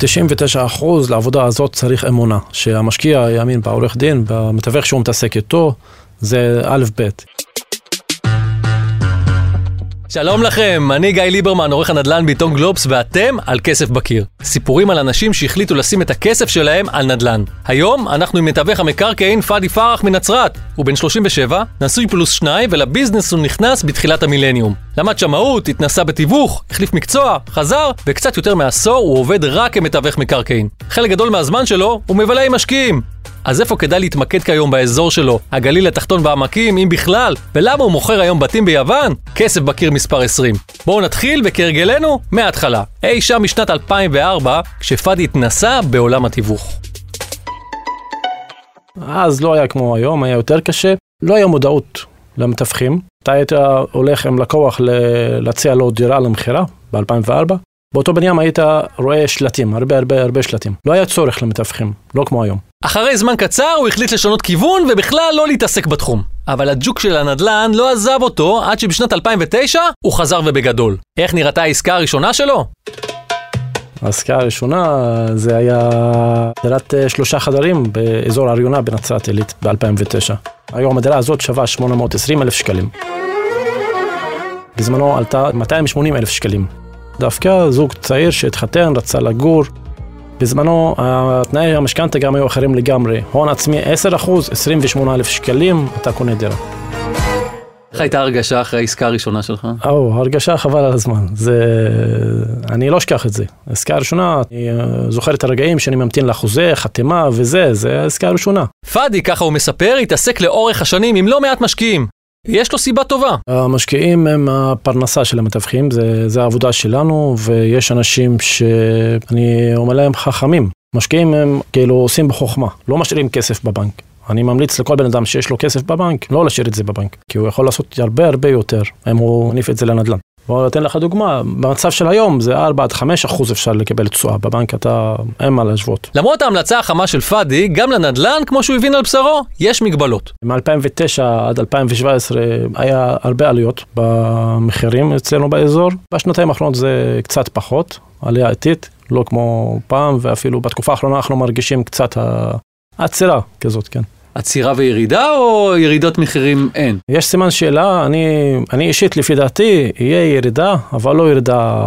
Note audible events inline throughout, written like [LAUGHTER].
99% לעבודה הזאת צריך אמונה, שהמשקיע יאמין בעורך דין, במתווך שהוא מתעסק איתו, זה א' ב'. שלום לכם, אני גיא ליברמן, עורך הנדל"ן בעיתון גלובס, ואתם על כסף בקיר. סיפורים על אנשים שהחליטו לשים את הכסף שלהם על נדל"ן. היום אנחנו עם מתווך המקרקעין פאדי פרח מנצרת. הוא בן 37, נשוי פלוס שניים, ולביזנס הוא נכנס בתחילת המילניום. למד שמאות, התנסה בתיווך, החליף מקצוע, חזר, וקצת יותר מעשור הוא עובד רק כמתווך מקרקעין. חלק גדול מהזמן שלו הוא מבלה עם משקיעים. אז איפה כדאי להתמקד כיום באזור שלו, הגליל התחתון והעמקים, אם בכלל? ולמה הוא מוכר היום בתים ביוון? כסף בקיר מספר 20. בואו נתחיל, וכהרגלנו, מההתחלה. אי שם משנת 2004, כשפאדי התנסה בעולם התיווך. אז לא היה כמו היום, היה יותר קשה. לא היה מודעות למתווכים. אתה היית הולך עם לקוח להציע לו דירה למכירה ב-2004. באותו בניין היית רואה שלטים, הרבה הרבה הרבה שלטים. לא היה צורך למתווכים, לא כמו היום. אחרי זמן קצר הוא החליט לשנות כיוון ובכלל לא להתעסק בתחום. אבל הג'וק של הנדל"ן לא עזב אותו עד שבשנת 2009 הוא חזר ובגדול. איך נראתה העסקה הראשונה שלו? העסקה הראשונה זה היה דירת אה, שלושה חדרים באזור הר יונה בנצרת עילית ב-2009. היום הדירה הזאת שווה 820 אלף שקלים. בזמנו עלתה 280 אלף שקלים. דווקא זוג צעיר שהתחתן, רצה לגור. בזמנו תנאי המשכנתה גם היו אחרים לגמרי. הון עצמי 10%, 28,000 שקלים, אתה קונה דירה. איך הייתה הרגשה אחרי העסקה הראשונה שלך? או, הרגשה חבל על הזמן. זה... אני לא אשכח את זה. העסקה הראשונה, אני אה, זוכר את הרגעים שאני ממתין לחוזה, חתימה וזה, זה העסקה הראשונה. פאדי, ככה הוא מספר, התעסק לאורך השנים עם לא מעט משקיעים. יש לו סיבה טובה. המשקיעים הם הפרנסה של המתווכים, זה, זה העבודה שלנו, ויש אנשים שאני אומר להם חכמים. משקיעים הם כאילו עושים בחוכמה, לא משאירים כסף בבנק. אני ממליץ לכל בן אדם שיש לו כסף בבנק, לא להשאיר את זה בבנק, כי הוא יכול לעשות הרבה הרבה יותר אם הוא מניף את זה לנדל"ן. בואו ניתן לך דוגמה, במצב של היום זה 4 עד 5 אחוז אפשר לקבל תשואה, בבנק אתה אין מה להשוות. למרות ההמלצה החמה של פאדי, גם לנדל"ן, כמו שהוא הבין על בשרו, יש מגבלות. מ-2009 עד 2017 היה הרבה עלויות במחירים אצלנו באזור, בשנתיים האחרונות זה קצת פחות, עלייה איטית, לא כמו פעם, ואפילו בתקופה האחרונה אנחנו מרגישים קצת עצירה כזאת, כן. עצירה וירידה או ירידות מחירים אין? יש סימן שאלה, אני, אני אישית לפי דעתי, יהיה ירידה, אבל לא ירידה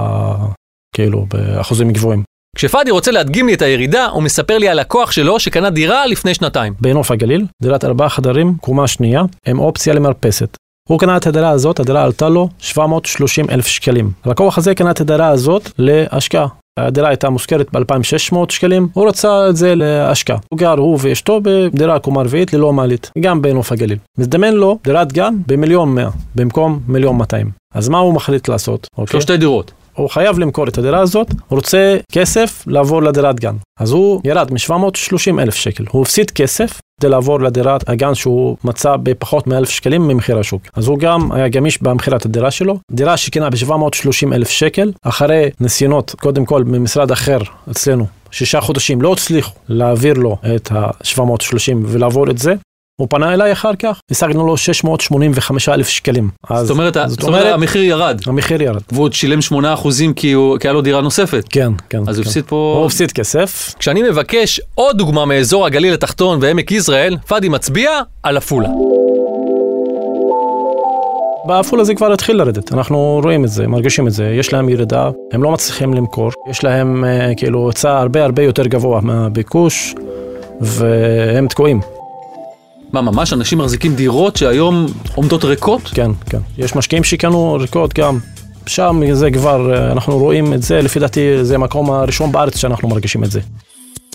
כאילו באחוזים גבוהים. כשפאדי רוצה להדגים לי את הירידה, הוא מספר לי על לקוח שלו שקנה דירה לפני שנתיים. בנוף הגליל, דירת ארבעה חדרים, קומה שנייה, עם אופציה למרפסת. הוא קנה את הדירה הזאת, הדירה עלתה לו 730 אלף שקלים. הלקוח הזה קנה את הדירה הזאת להשקעה. הדירה הייתה מושכרת ב-2,600 שקלים, הוא רצה את זה להשקעה. הוא גר, הוא ואשתו, בדירה קומה רביעית ללא מעלית, גם בנוף הגליל. מזדמן לו דירת גן במיליון מאה, במקום מיליון 200. אז מה הוא מחליט לעשות? אוקיי? שלושתי דירות. הוא חייב למכור את הדירה הזאת, הוא רוצה כסף לעבור לדירת גן. אז הוא ירד מ-730 אלף שקל. הוא הפסיד כסף כדי לעבור לדירת הגן שהוא מצא בפחות מ-1,000 שקלים ממחיר השוק. אז הוא גם היה גמיש במכירת הדירה שלו. דירה שקנה ב-730 אלף שקל, אחרי ניסיונות, קודם כל ממשרד אחר אצלנו, שישה חודשים לא הצליחו להעביר לו את ה-730 ולעבור את זה, הוא פנה אליי אחר כך, השגנו לו 685 אלף שקלים. אז, זאת אומרת, זאת אומרת, המחיר ירד. המחיר ירד. והוא עוד שילם 8 אחוזים כי, כי היה לו דירה נוספת. כן, כן. אז כן. הוא הפסיד פה... הוא הפסיד כסף. כשאני מבקש עוד דוגמה מאזור הגליל התחתון ועמק יזרעאל, פאדי מצביע על עפולה. בעפולה זה כבר התחיל לרדת, אנחנו רואים את זה, מרגישים את זה, יש להם ירידה, הם לא מצליחים למכור, יש להם אה, כאילו היצע הרבה הרבה יותר גבוה מהביקוש, והם תקועים. מה, ממש אנשים מחזיקים דירות שהיום עומדות ריקות? כן, כן. יש משקיעים שקנו ריקות גם. שם זה כבר, אה, אנחנו רואים את זה, לפי דעתי זה המקום הראשון בארץ שאנחנו מרגישים את זה.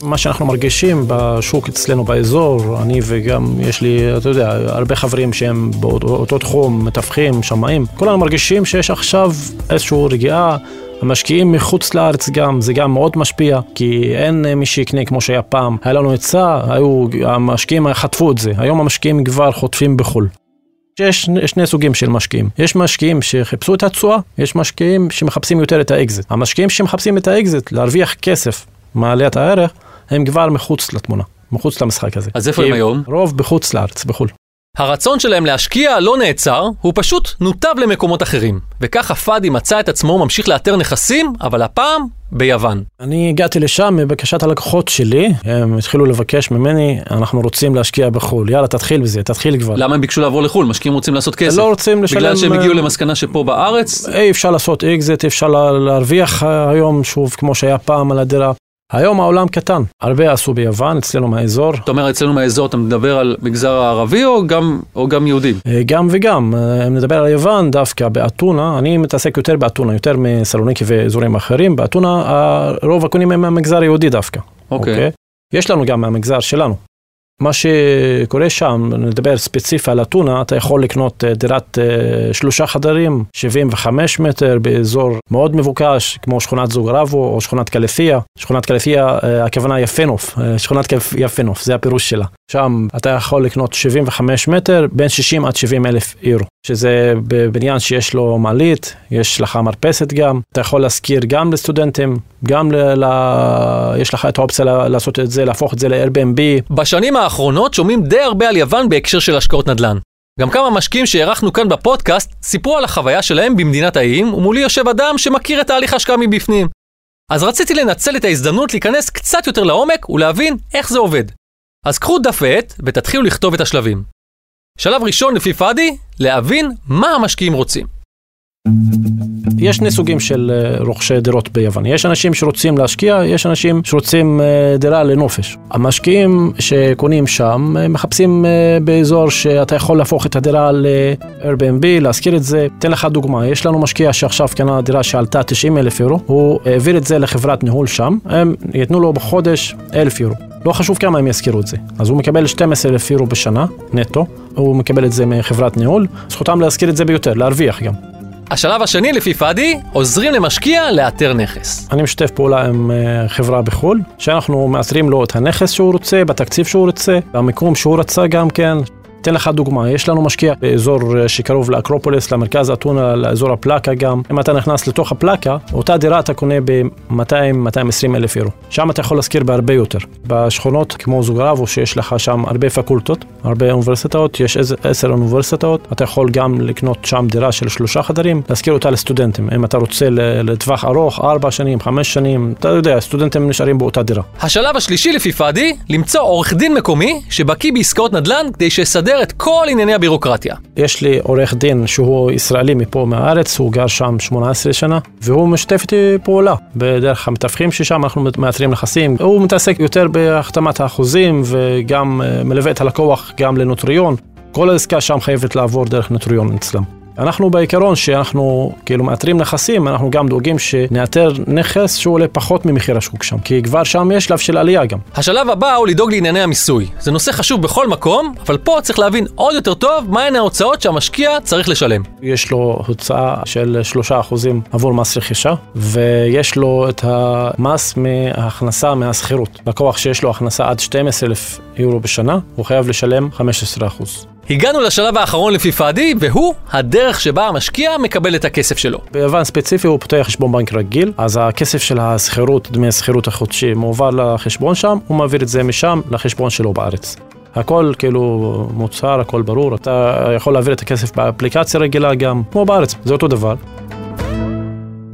מה שאנחנו מרגישים בשוק אצלנו באזור, אני וגם יש לי, אתה יודע, הרבה חברים שהם באותו תחום, מתווכים, שמאים, כולנו מרגישים שיש עכשיו איזושהי רגיעה. המשקיעים מחוץ לארץ גם, זה גם מאוד משפיע, כי אין מי שיקנה כמו שהיה פעם. היה לנו היצע, היו, המשקיעים חטפו את זה, היום המשקיעים כבר חוטפים בחו"ל. יש שני סוגים של משקיעים. יש משקיעים שחיפשו את התשואה, יש משקיעים שמחפשים יותר את האקזיט. המשקיעים שמחפשים את האקזיט, להרוויח כסף מעליית הערך, הם כבר מחוץ לתמונה, מחוץ למשחק הזה. אז איפה הם היום? רוב בחוץ לארץ, בחו"ל. הרצון שלהם להשקיע לא נעצר, הוא פשוט נותב למקומות אחרים. וככה פאדי מצא את עצמו ממשיך לאתר נכסים, אבל הפעם ביוון. אני הגעתי לשם מבקשת הלקוחות שלי, הם התחילו לבקש ממני, אנחנו רוצים להשקיע בחו"ל, יאללה תתחיל בזה, תתחיל כבר. למה הם ביקשו לעבור לחו"ל? משקיעים רוצים לעשות כסף. לא רוצים לשלם... בגלל שהם אה, הגיעו למסקנה שפה בארץ, אי אפשר לעשות אקזיט, אי אפשר לה- להרוויח אה, היום שוב כמו שהיה פעם על הדירה. היום העולם קטן, הרבה עשו ביוון, אצלנו מהאזור, אתה אומר אצלנו מהאזור אתה מדבר על מגזר הערבי או גם, או גם יהודים? אה, גם וגם, אה, אם נדבר על יוון דווקא באתונה, אני מתעסק יותר באתונה, יותר מסלוניקי ואזורים אחרים, באתונה הרוב הקונים הם מהמגזר היהודי דווקא. אוקיי. יש לנו גם מהמגזר שלנו. מה שקורה שם, נדבר ספציפי על אתונה, אתה יכול לקנות אה, דירת אה, שלושה חדרים, 75 מטר, באזור מאוד מבוקש, כמו שכונת זוגרבו או שכונת קלפיה. שכונת קלפיה, אה, הכוונה יפנוף, שכונת יפנוף, זה הפירוש שלה. שם אתה יכול לקנות 75 מטר, בין 60 עד 70 אלף אירו, שזה בבניין שיש לו מעלית, יש לך מרפסת גם, אתה יכול להשכיר גם לסטודנטים, גם ל... ל... יש לך את האופציה לעשות את זה, להפוך את זה ל-Airbnb, בשנים האחרונות שומעים די הרבה על יוון בהקשר של השקעות נדל"ן. גם כמה משקיעים שאירחנו כאן בפודקאסט סיפרו על החוויה שלהם במדינת האיים, ומולי יושב אדם שמכיר את תהליך ההשקעה מבפנים. אז רציתי לנצל את ההזדמנות להיכנס קצת יותר לעומק ולהבין איך זה עובד. אז קחו דף ועט ותתחילו לכתוב את השלבים. שלב ראשון לפי פאדי, להבין מה המשקיעים רוצים. יש שני סוגים של אה, רוכשי דירות ביוון. יש אנשים שרוצים להשקיע, יש אנשים שרוצים אה, דירה לנופש. המשקיעים שקונים שם אה, מחפשים באזור שאתה יכול להפוך את הדירה ל-Airbnb, להשכיר את זה. אתן לך דוגמה, יש לנו משקיע שעכשיו קנה דירה שעלתה 90 אלף אירו, הוא העביר את זה לחברת ניהול שם, הם ייתנו לו בחודש אלף אירו. לא חשוב כמה הם ישכירו את זה. אז הוא מקבל 12 אלף אירו בשנה, נטו, הוא מקבל את זה מחברת ניהול, זכותם להשכיר את זה ביותר, להרוויח גם. השלב השני לפי פאדי, עוזרים למשקיע לאתר נכס. אני משתף פעולה עם אה, חברה בחו"ל, שאנחנו מאתרים לו את הנכס שהוא רוצה, בתקציב שהוא רוצה, במיקום שהוא רצה גם כן. אתן לך דוגמה, יש לנו משקיע באזור אה, שקרוב לאקרופוליס, למרכז אתונה, לאזור הפלקה גם. אם אתה נכנס לתוך הפלקה, אותה דירה אתה קונה ב-200-220 אלף אירו. שם אתה יכול להשכיר בהרבה יותר. בשכונות כמו זוגרבו, שיש לך שם הרבה פקולטות, הרבה אוניברסיטאות, יש עשר אוניברסיטאות, אתה יכול גם לקנות שם דירה של שלושה חדרים, להשכיר אותה לסטודנטים. אם אתה רוצה לטווח ארוך, ארבע שנים, חמש שנים, אתה יודע, סטודנטים נשארים באותה דירה. השלב השלישי לפי פאדי, למצוא עורך דין מקומי שבקיא בעסקאות נדל"ן כדי שיסדר את כל ענייני הבירוקרטיה. יש לי עורך דין שהוא ישראלי מפה מהארץ, הוא גר שם 18 שנה, והוא משתף איתי פעולה בדרך המתווכים ששם אנחנו מאתרים נכסים. הוא מתעסק יותר בהחתמת האחוזים וגם אה, מלווה את הלקוח גם לנוטריון. כל העסקה שם חייבת לעבור דרך נוטריון אצלם. אנחנו בעיקרון שאנחנו כאילו מאתרים נכסים, אנחנו גם דואגים שנאתר נכס שהוא עולה פחות ממחיר השוק שם, כי כבר שם יש שלב של עלייה גם. השלב הבא הוא לדאוג לענייני המיסוי. זה נושא חשוב בכל מקום, אבל פה צריך להבין עוד יותר טוב מהן ההוצאות שהמשקיע צריך לשלם. יש לו הוצאה של 3% עבור מס רכישה, ויש לו את המס מההכנסה מהשכירות. לקוח שיש לו הכנסה עד 12,000 יורו בשנה, הוא חייב לשלם 15%. הגענו לשלב האחרון לפי פאדי, והוא הדרך שבה המשקיע מקבל את הכסף שלו. ביוון ספציפי הוא פותח חשבון בנק רגיל, אז הכסף של השכירות, דמי השכירות החודשי, מועבר לחשבון שם, הוא מעביר את זה משם לחשבון שלו בארץ. הכל כאילו מוצהר, הכל ברור, אתה יכול להעביר את הכסף באפליקציה רגילה גם, כמו בארץ, זה אותו דבר.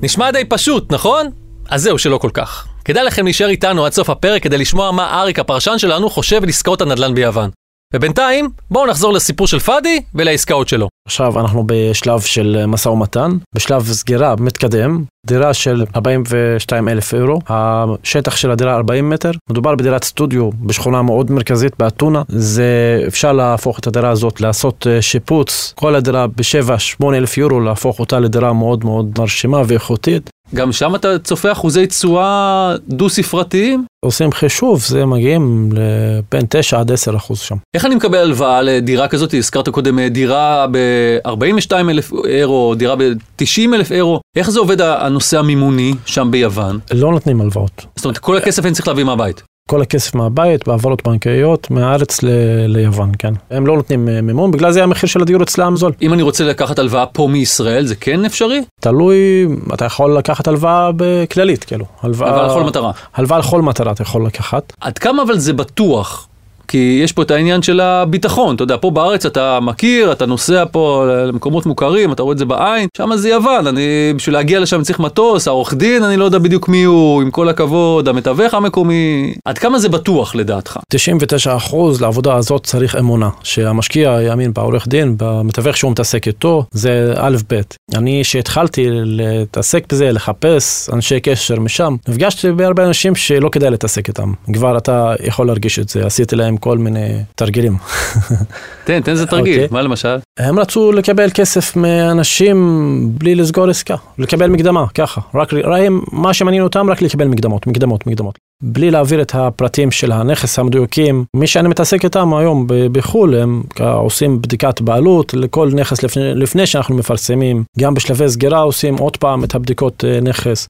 נשמע די פשוט, נכון? אז זהו, שלא כל כך. כדאי לכם להישאר איתנו עד סוף הפרק כדי לשמוע מה אריק הפרשן שלנו חושב על עסקאות הנדל"ן ביוון. ובינתיים, בואו נחזור לסיפור של פאדי ולעסקאות שלו. עכשיו אנחנו בשלב של משא ומתן, בשלב סגירה מתקדם, דירה של 42 אלף אירו, השטח של הדירה 40 מטר, מדובר בדירת סטודיו בשכונה מאוד מרכזית באתונה, זה אפשר להפוך את הדירה הזאת, לעשות אה, שיפוץ, כל הדירה ב-7-8 אלף יורו, להפוך אותה לדירה מאוד מאוד מרשימה ואיכותית. גם שם אתה צופה אחוזי תשואה דו-ספרתיים? עושים חישוב, זה מגיעים לבין 9 עד 10 אחוז שם. איך אני מקבל הלוואה לדירה כזאת? הזכרת קודם אה, דירה ב-42 אלף אירו, דירה ב-90 אלף אירו. איך זה עובד הנושא המימוני שם ביוון? לא נותנים הלוואות. זאת אומרת, כל הכסף אני צריך להביא מהבית. כל הכסף מהבית, בהעברות בנקאיות, מהארץ ל- ליוון, כן. הם לא נותנים אה, מימון, בגלל זה המחיר של הדיור אצלם זול. אם אני רוצה לקחת הלוואה פה מישראל, זה כן אפשרי? תלוי, אתה יכול לקחת הלוואה בכללית, כאילו. הלוואה לכל מטרה. הלוואה לכל מטרה אתה יכול לקחת. עד כמה אבל זה בטוח כי יש פה את העניין של הביטחון, אתה יודע, פה בארץ אתה מכיר, אתה נוסע פה למקומות מוכרים, אתה רואה את זה בעין, שם זה יוון, אני, בשביל להגיע לשם צריך מטוס, העורך דין, אני לא יודע בדיוק מי הוא, עם כל הכבוד, המתווך המקומי, עד כמה זה בטוח לדעתך? 99% לעבודה הזאת צריך אמונה, שהמשקיע יאמין בעורך דין, במתווך שהוא מתעסק איתו, זה א' ב'. אני, שהתחלתי להתעסק בזה, לחפש אנשי קשר משם, נפגשתי בהרבה אנשים שלא כדאי להתעסק איתם. כבר אתה יכול להרגיש את זה, עשיתי להם כל מיני תרגילים. תן, תן איזה תרגיל, okay. מה למשל? הם רצו לקבל כסף מאנשים בלי לסגור עסקה, לקבל מקדמה, ככה. רק, ראים, מה שמעניין אותם רק לקבל מקדמות, מקדמות, מקדמות. בלי להעביר את הפרטים של הנכס המדויקים. מי שאני מתעסק איתם היום בחו"ל, הם עושים בדיקת בעלות לכל נכס לפני, לפני שאנחנו מפרסמים. גם בשלבי סגירה עושים עוד פעם את הבדיקות אה, נכס.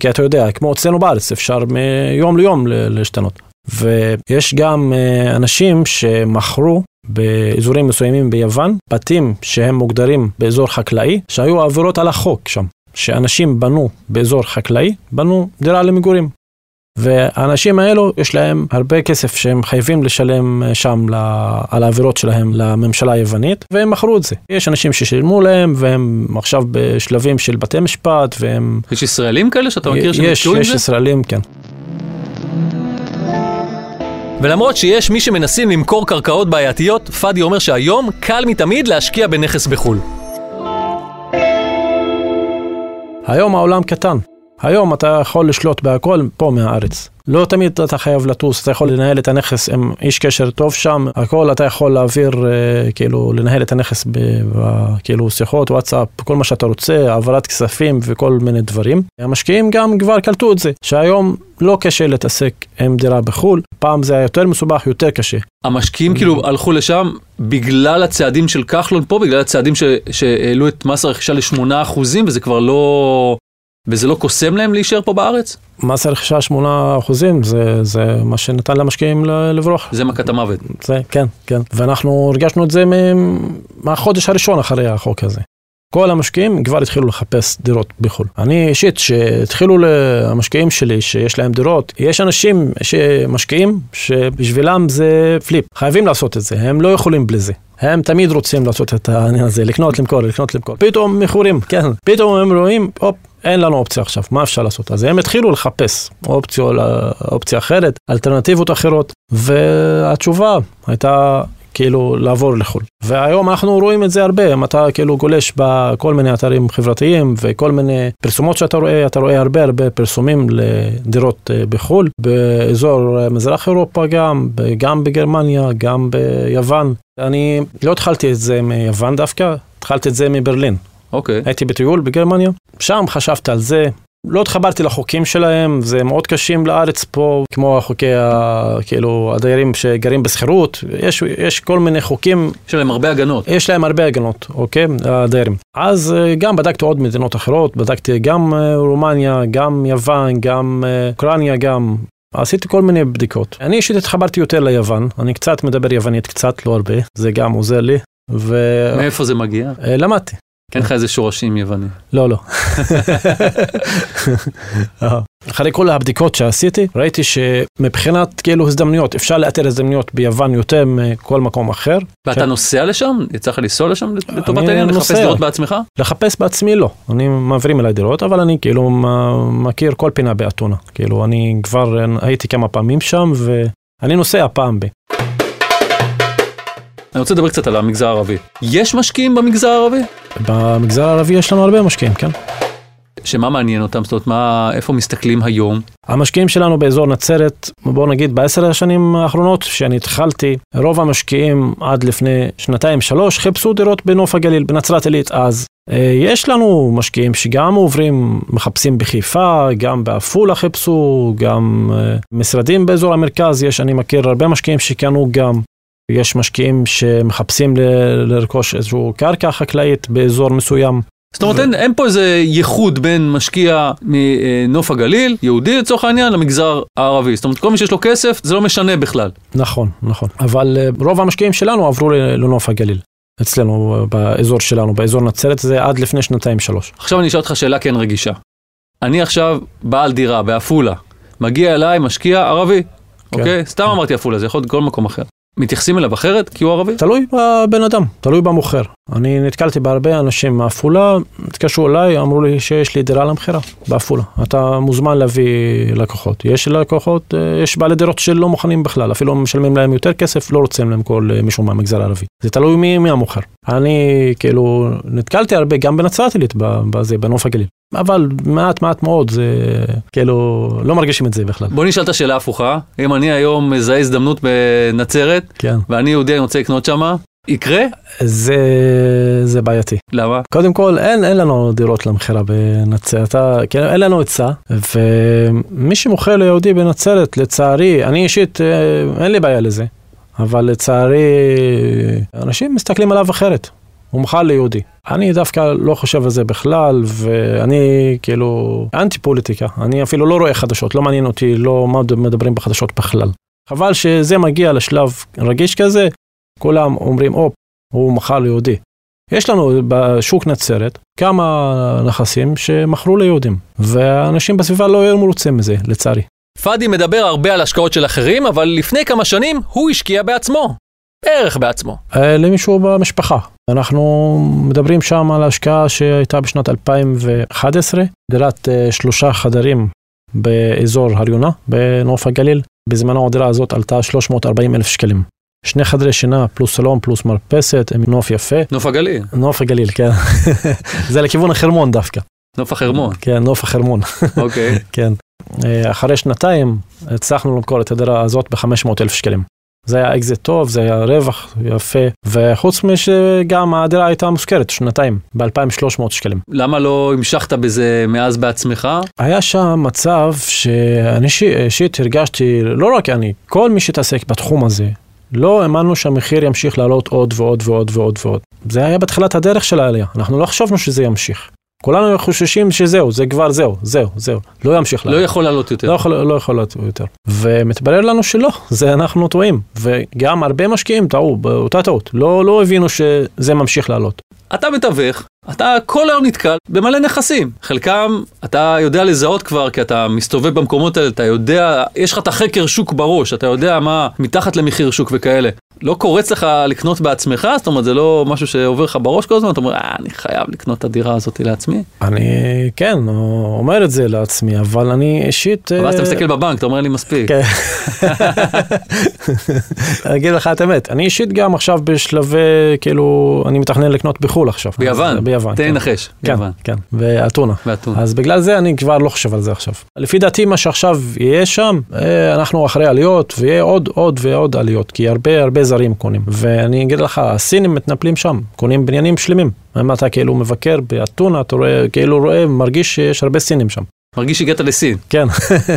כי אתה יודע, כמו אצלנו בארץ, אפשר מיום ליום להשתנות. ויש גם אה, אנשים שמכרו באזורים מסוימים ביוון, בתים שהם מוגדרים באזור חקלאי, שהיו עבירות על החוק שם. שאנשים בנו באזור חקלאי, בנו דירה למגורים. והאנשים האלו, יש להם הרבה כסף שהם חייבים לשלם אה, שם על העבירות שלהם לממשלה היוונית, והם מכרו את זה. יש אנשים ששילמו להם, והם עכשיו בשלבים של בתי משפט, והם... יש ישראלים כאלה שאתה מכיר שהם יש, יש ישראלים, כן. ולמרות שיש מי שמנסים למכור קרקעות בעייתיות, פאדי אומר שהיום קל מתמיד להשקיע בנכס בחו"ל. היום העולם קטן. היום אתה יכול לשלוט בהכל פה מהארץ. לא תמיד אתה חייב לטוס, אתה יכול לנהל את הנכס עם איש קשר טוב שם, הכל אתה יכול להעביר, אה, כאילו, לנהל את הנכס בכאילו שיחות, וואטסאפ, כל מה שאתה רוצה, העברת כספים וכל מיני דברים. המשקיעים גם כבר קלטו את זה, שהיום לא קשה להתעסק עם דירה בחו"ל, פעם זה היה יותר מסובך, יותר קשה. המשקיעים כאילו הלכו לשם בגלל הצעדים של כחלון פה, בגלל הצעדים שהעלו את מס הרכישה ל-8% וזה כבר לא... וזה לא קוסם להם להישאר פה בארץ? מס הרכישה 8 אחוזים, זה, זה מה שנתן למשקיעים לברוח. זה מכת המוות. זה, כן, כן. ואנחנו הרגשנו את זה מהחודש הראשון אחרי החוק הזה. כל המשקיעים כבר התחילו לחפש דירות בחו"ל. אני אישית, שהתחילו המשקיעים שלי שיש להם דירות, יש אנשים שמשקיעים שבשבילם זה פליפ, חייבים לעשות את זה, הם לא יכולים בלי זה. הם תמיד רוצים לעשות את העניין הזה, לקנות, למכור, לקנות, למכור. פתאום מכורים, כן, פתאום הם רואים, הופ, אין לנו אופציה עכשיו, מה אפשר לעשות? אז הם התחילו לחפש אופציה, אופציה אחרת, אלטרנטיבות אחרות, והתשובה הייתה כאילו לעבור לחו"ל. והיום אנחנו רואים את זה הרבה, אם אתה כאילו גולש בכל מיני אתרים חברתיים וכל מיני פרסומות שאתה רואה, אתה רואה הרבה הרבה פרסומים לדירות אה, בחו"ל, באזור אה, מזרח אירופה גם, גם בגרמניה, גם ביוון. אני לא התחלתי את זה מיוון דווקא, התחלתי את זה מברלין. אוקיי. Okay. הייתי בטיול בגרמניה, שם חשבתי על זה, לא התחברתי לחוקים שלהם, זה מאוד קשים לארץ פה, כמו חוקי ה... כאילו, הדיירים שגרים בשכירות, יש, יש כל מיני חוקים. יש להם הרבה הגנות. יש להם הרבה הגנות, אוקיי? הדיירים. אז אה, גם בדקתי עוד מדינות אחרות, בדקתי גם אה, רומניה, גם יוון, גם אה, אוקראינה, גם... עשיתי כל מיני בדיקות. אני אישית התחברתי יותר ליוון, אני קצת מדבר יוונית, קצת, לא הרבה, זה גם עוזר לי. ו... מאיפה זה מגיע? למדתי. אין לך איזה שורשים יוונים. לא, לא. [LAUGHS] אחרי כל הבדיקות שעשיתי, ראיתי שמבחינת כאילו הזדמנויות, אפשר לאתר הזדמנויות ביוון יותר מכל מקום אחר. ואתה נוסע לשם? יצא לך לנסוע לשם לטובת העניין? לחפש דירות בעצמך? לחפש בעצמי לא. אני מעבירים אליי דירות, אבל אני כאילו מכיר כל פינה באתונה. כאילו, אני כבר הייתי כמה פעמים שם, ואני נוסע פעם ב... אני רוצה לדבר קצת על המגזר הערבי. יש משקיעים במגזר הערבי? במגזר הערבי יש לנו הרבה משקיעים, כן. שמה מעניין אותם? זאת אומרת, מה, איפה מסתכלים היום? המשקיעים שלנו באזור נצרת, בואו נגיד בעשר השנים האחרונות, כשאני התחלתי, רוב המשקיעים עד לפני שנתיים-שלוש חיפשו דירות בנוף הגליל, בנצרת עילית אז. אה, יש לנו משקיעים שגם עוברים, מחפשים בחיפה, גם בעפולה חיפשו, גם אה, משרדים באזור המרכז, יש, אני מכיר הרבה משקיעים שקנו גם יש משקיעים שמחפשים לרכוש איזושהי קרקע חקלאית באזור מסוים. זאת אומרת, ו... אין, אין פה איזה ייחוד בין משקיע מנוף הגליל, יהודי לצורך העניין, למגזר הערבי. זאת אומרת, כל מי שיש לו כסף, זה לא משנה בכלל. נכון, נכון. אבל אה, רוב המשקיעים שלנו עברו לנוף הגליל. אצלנו, באזור שלנו, באזור נצרת, זה עד לפני שנתיים-שלוש. עכשיו אני אשאל אותך שאלה כן רגישה. אני עכשיו בעל דירה בעפולה, מגיע אליי משקיע ערבי, אוקיי? סתם אמרתי עפולה, זה יכול להיות כל מקום אחר. מתייחסים אליו אחרת כי הוא ערבי? תלוי בבן אדם, תלוי במוכר. אני נתקלתי בהרבה אנשים מעפולה, התקשרו אליי, אמרו לי שיש לי דירה למכירה בעפולה. אתה מוזמן להביא לקוחות. יש לקוחות, אה, יש בעלי דירות שלא מוכנים בכלל, אפילו משלמים להם יותר כסף, לא רוצים למכור למישהו מהמגזר הערבי. זה תלוי מי, מי המוכר. אני כאילו נתקלתי הרבה גם בנצרת עילית, בנוף הגליל. אבל מעט מעט מאוד זה כאילו לא מרגישים את זה בכלל. בוא נשאל את השאלה ההפוכה, אם אני היום מזהה הזדמנות בנצרת, כן. ואני יהודי, אני רוצה לקנות שמה, יקרה? זה, זה בעייתי. למה? קודם כל, אין, אין לנו דירות למכירה בנצרת, כן, אין לנו היצע, ומי שמוכר ליהודי בנצרת, לצערי, אני אישית, אה, אין לי בעיה לזה, אבל לצערי, אנשים מסתכלים עליו אחרת. מוכר ליהודי. אני דווקא לא חושב על זה בכלל, ואני כאילו אנטי פוליטיקה. אני אפילו לא רואה חדשות, לא מעניין אותי, לא מה מדברים בחדשות בכלל. חבל שזה מגיע לשלב רגיש כזה, כולם אומרים, הופ, הוא מכר ליהודי. יש לנו בשוק נצרת כמה נכסים שמכרו ליהודים, ואנשים בסביבה לא היו מרוצים מזה, לצערי. פאדי מדבר הרבה על השקעות של אחרים, אבל לפני כמה שנים הוא השקיע בעצמו. בערך בעצמו. אה, למישהו במשפחה. אנחנו מדברים שם על השקעה שהייתה בשנת 2011, דירת אה, שלושה חדרים באזור הריונה, בנוף הגליל. בזמנו הדירה הזאת עלתה 340 אלף שקלים. שני חדרי שינה פלוס סלון פלוס מרפסת עם נוף יפה. נוף הגליל. נוף הגליל, כן. [LAUGHS] זה לכיוון החרמון דווקא. נוף החרמון. כן, נוף החרמון. [LAUGHS] אוקיי. כן. אה, אחרי שנתיים הצלחנו למכור את הדירה הזאת ב-500 אלף שקלים. זה היה אקזיט טוב, זה היה רווח יפה, וחוץ משגם הדירה הייתה מושכרת שנתיים, ב-2,300 שקלים. למה לא המשכת בזה מאז בעצמך? היה שם מצב שאני אישית הרגשתי, לא רק אני, כל מי שהתעסק בתחום הזה, לא האמנו שהמחיר ימשיך לעלות עוד ועוד ועוד ועוד ועוד. זה היה בתחילת הדרך של העלייה, אנחנו לא חשבנו שזה ימשיך. כולנו חוששים שזהו, זה כבר זהו, זהו, זהו, לא ימשיך לעלות. לא יכול לעלות יותר. לא יכול, לא יכול לעלות יותר. ומתברר לנו שלא, זה אנחנו טועים. וגם הרבה משקיעים טעו באותה טעות, לא, לא הבינו שזה ממשיך לעלות. אתה מתווך, אתה כל היום נתקל במלא נכסים. חלקם אתה יודע לזהות כבר, כי אתה מסתובב במקומות האלה, אתה יודע, יש לך את החקר שוק בראש, אתה יודע מה מתחת למחיר שוק וכאלה. לא קורץ לך לקנות בעצמך? זאת אומרת, זה לא משהו שעובר לך בראש כל הזמן? אתה אומר, אה, אני חייב לקנות את הדירה הזאת לעצמי? אני, כן, אומר את זה לעצמי, אבל אני אישית... אבל אז אתה אה, מסתכל בבנק, אתה אומר לי מספיק. כן. [LAUGHS] אני אגיד לך את האמת, אני אישית גם עכשיו בשלבי, כאילו, אני מתכנן לקנות בחו"ל עכשיו. ביוון? ביוון, תן כן. נחש. כן, כן, ואתונה. ואתונה. אז בגלל זה אני כבר לא חושב על זה עכשיו. לפי דעתי, מה שעכשיו יהיה שם, אה, אנחנו אחרי עליות, ויהיה עוד, עוד ועוד עליות, כי הרבה הרבה זרים קונים. ואני אגיד לך, הסינים מתנפלים שם, קונים בניינים שלמים. אם אתה כאילו מבקר באתונה, אתה רואה, כאילו רואה, מרגיש שיש הרבה סינים שם. מרגיש שהגעת לסין. כן,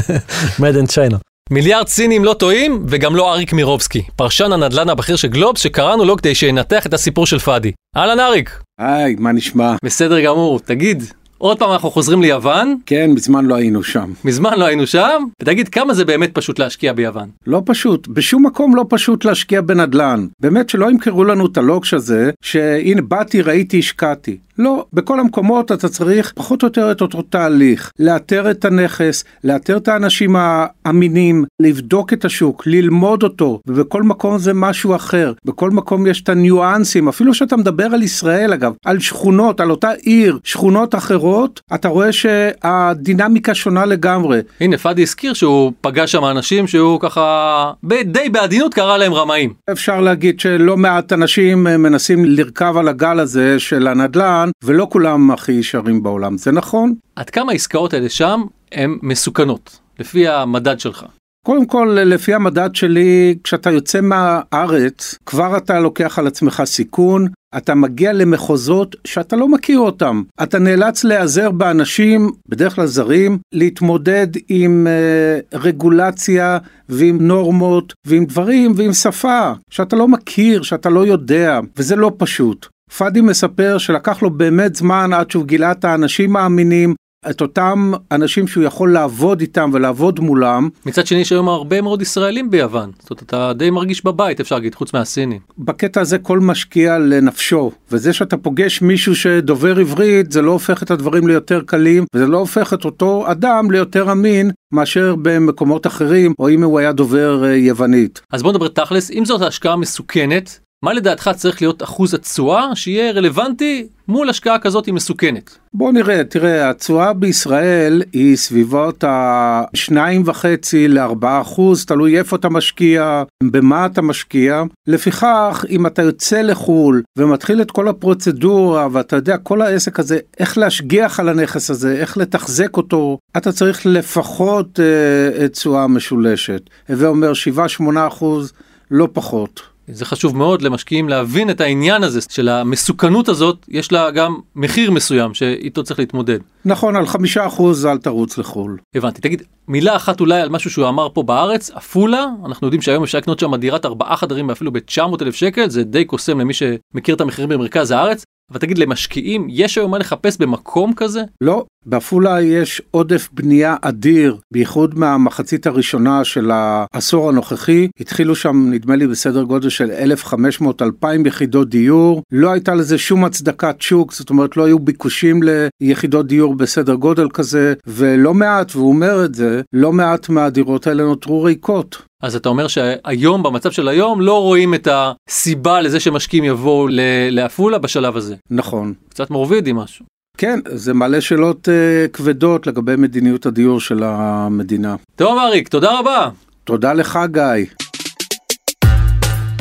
[LAUGHS] made in China. מיליארד סינים לא טועים, וגם לא אריק מירובסקי, פרשן הנדל"ן הבכיר של גלובס, שקראנו לו כדי שינתח את הסיפור של פאדי. אהלן אריק. היי, מה נשמע? בסדר גמור, תגיד, עוד פעם אנחנו חוזרים ליוון. כן, מזמן לא היינו שם. מזמן לא היינו שם, ותגיד כמה זה באמת פשוט להשקיע ביוון. לא פשוט, בשום מקום לא פשוט להשקיע בנדל"ן. באמת שלא ימכרו לנו את הלוקש הזה, שהנה באתי, ראיתי, השקעתי. לא, בכל המקומות אתה צריך פחות או יותר את אותו תהליך, לאתר את הנכס, לאתר את האנשים האמינים, לבדוק את השוק, ללמוד אותו, ובכל מקום זה משהו אחר, בכל מקום יש את הניואנסים, אפילו שאתה מדבר על ישראל אגב, על שכונות, על אותה עיר, שכונות אחרות, אתה רואה שהדינמיקה שונה לגמרי. הנה, פאדי הזכיר שהוא פגש שם אנשים שהוא ככה די בעדינות קרא להם רמאים. אפשר להגיד שלא מעט אנשים מנסים לרכב על הגל הזה של הנדל"ן. קטן, ולא כולם הכי ישרים בעולם, זה נכון. עד כמה העסקאות האלה שם הן מסוכנות, לפי המדד שלך? קודם כל, לפי המדד שלי, כשאתה יוצא מהארץ, כבר אתה לוקח על עצמך סיכון, אתה מגיע למחוזות שאתה לא מכיר אותם. אתה נאלץ להיעזר באנשים, בדרך כלל זרים, להתמודד עם אה, רגולציה ועם נורמות ועם דברים ועם שפה שאתה לא מכיר, שאתה לא יודע, וזה לא פשוט. פאדי מספר שלקח לו באמת זמן עד שהוא גילה את האנשים האמינים, את אותם אנשים שהוא יכול לעבוד איתם ולעבוד מולם. מצד שני יש היום הרבה מאוד ישראלים ביוון, זאת אומרת אתה די מרגיש בבית אפשר להגיד, חוץ מהסינים. בקטע הזה כל משקיע לנפשו, וזה שאתה פוגש מישהו שדובר עברית זה לא הופך את הדברים ליותר קלים, וזה לא הופך את אותו אדם ליותר אמין מאשר במקומות אחרים, או אם הוא היה דובר אה, יוונית. אז בוא נדבר תכלס, אם זאת השקעה מסוכנת, מה לדעתך צריך להיות אחוז התשואה שיהיה רלוונטי מול השקעה כזאת היא מסוכנת? בוא נראה, תראה, התשואה בישראל היא סביבות ה-2.5 ל-4 אחוז, תלוי איפה אתה משקיע, במה אתה משקיע. לפיכך, אם אתה יוצא לחו"ל ומתחיל את כל הפרוצדורה, ואתה יודע, כל העסק הזה, איך להשגיח על הנכס הזה, איך לתחזק אותו, אתה צריך לפחות אה, תשואה משולשת. הווה אומר 7-8 אחוז, לא פחות. זה חשוב מאוד למשקיעים להבין את העניין הזה של המסוכנות הזאת, יש לה גם מחיר מסוים שאיתו צריך להתמודד. נכון, על חמישה אחוז אל תרוץ לחו"ל. הבנתי, תגיד, מילה אחת אולי על משהו שהוא אמר פה בארץ, עפולה, אנחנו יודעים שהיום אפשר לקנות שם דירת ארבעה חדרים אפילו ב-900 אלף שקל, זה די קוסם למי שמכיר את המחירים במרכז הארץ, אבל תגיד, למשקיעים יש היום מה לחפש במקום כזה? לא, בעפולה יש עודף בנייה אדיר, בייחוד מהמחצית הראשונה של העשור הנוכחי. התחילו שם, נדמה לי, בסדר גודל של 1,500-2,000 יחידות דיור. לא הייתה לזה שום הצדקת שוק, זאת אומרת, לא היו ביקושים ליחידות דיור בסדר גודל כזה, ולא מעט, והוא אומר את זה, לא מעט מהדירות האלה נותרו ריקות. אז אתה אומר שהיום, במצב של היום, לא רואים את הסיבה לזה שמשקיעים יבואו לעפולה בשלב הזה. נכון. קצת מורבידי משהו. כן, זה מעלה שאלות uh, כבדות לגבי מדיניות הדיור של המדינה. טוב אריק, תודה רבה. תודה לך גיא.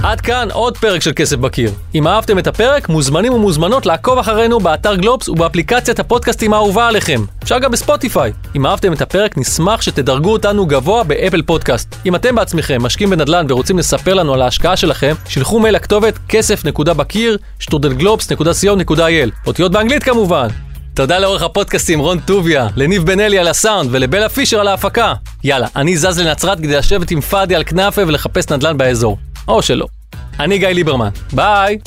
עד כאן עוד פרק של כסף בקיר. אם אהבתם את הפרק, מוזמנים ומוזמנות לעקוב אחרינו באתר גלובס ובאפליקציית הפודקאסטים האהובה עליכם. אפשר גם בספוטיפיי. אם אהבתם את הפרק, נשמח שתדרגו אותנו גבוה באפל פודקאסט. אם אתם בעצמכם משקיעים בנדל"ן ורוצים לספר לנו על ההשקעה שלכם, שילחו מייל לכתובת כסף.בקיר, שטרודלגלובס.co.il. אותיות באנגלית כמובן. תודה לעורך הפודקאסטים רון טוביה, לניב בן אלי על הסאונד ולבלה פישר על ההפקה. יאללה, אני זז לנצרת כדי לשבת עם פאדי על כנאפה ולחפש נדל"ן באזור. או שלא. אני גיא ליברמן, ביי!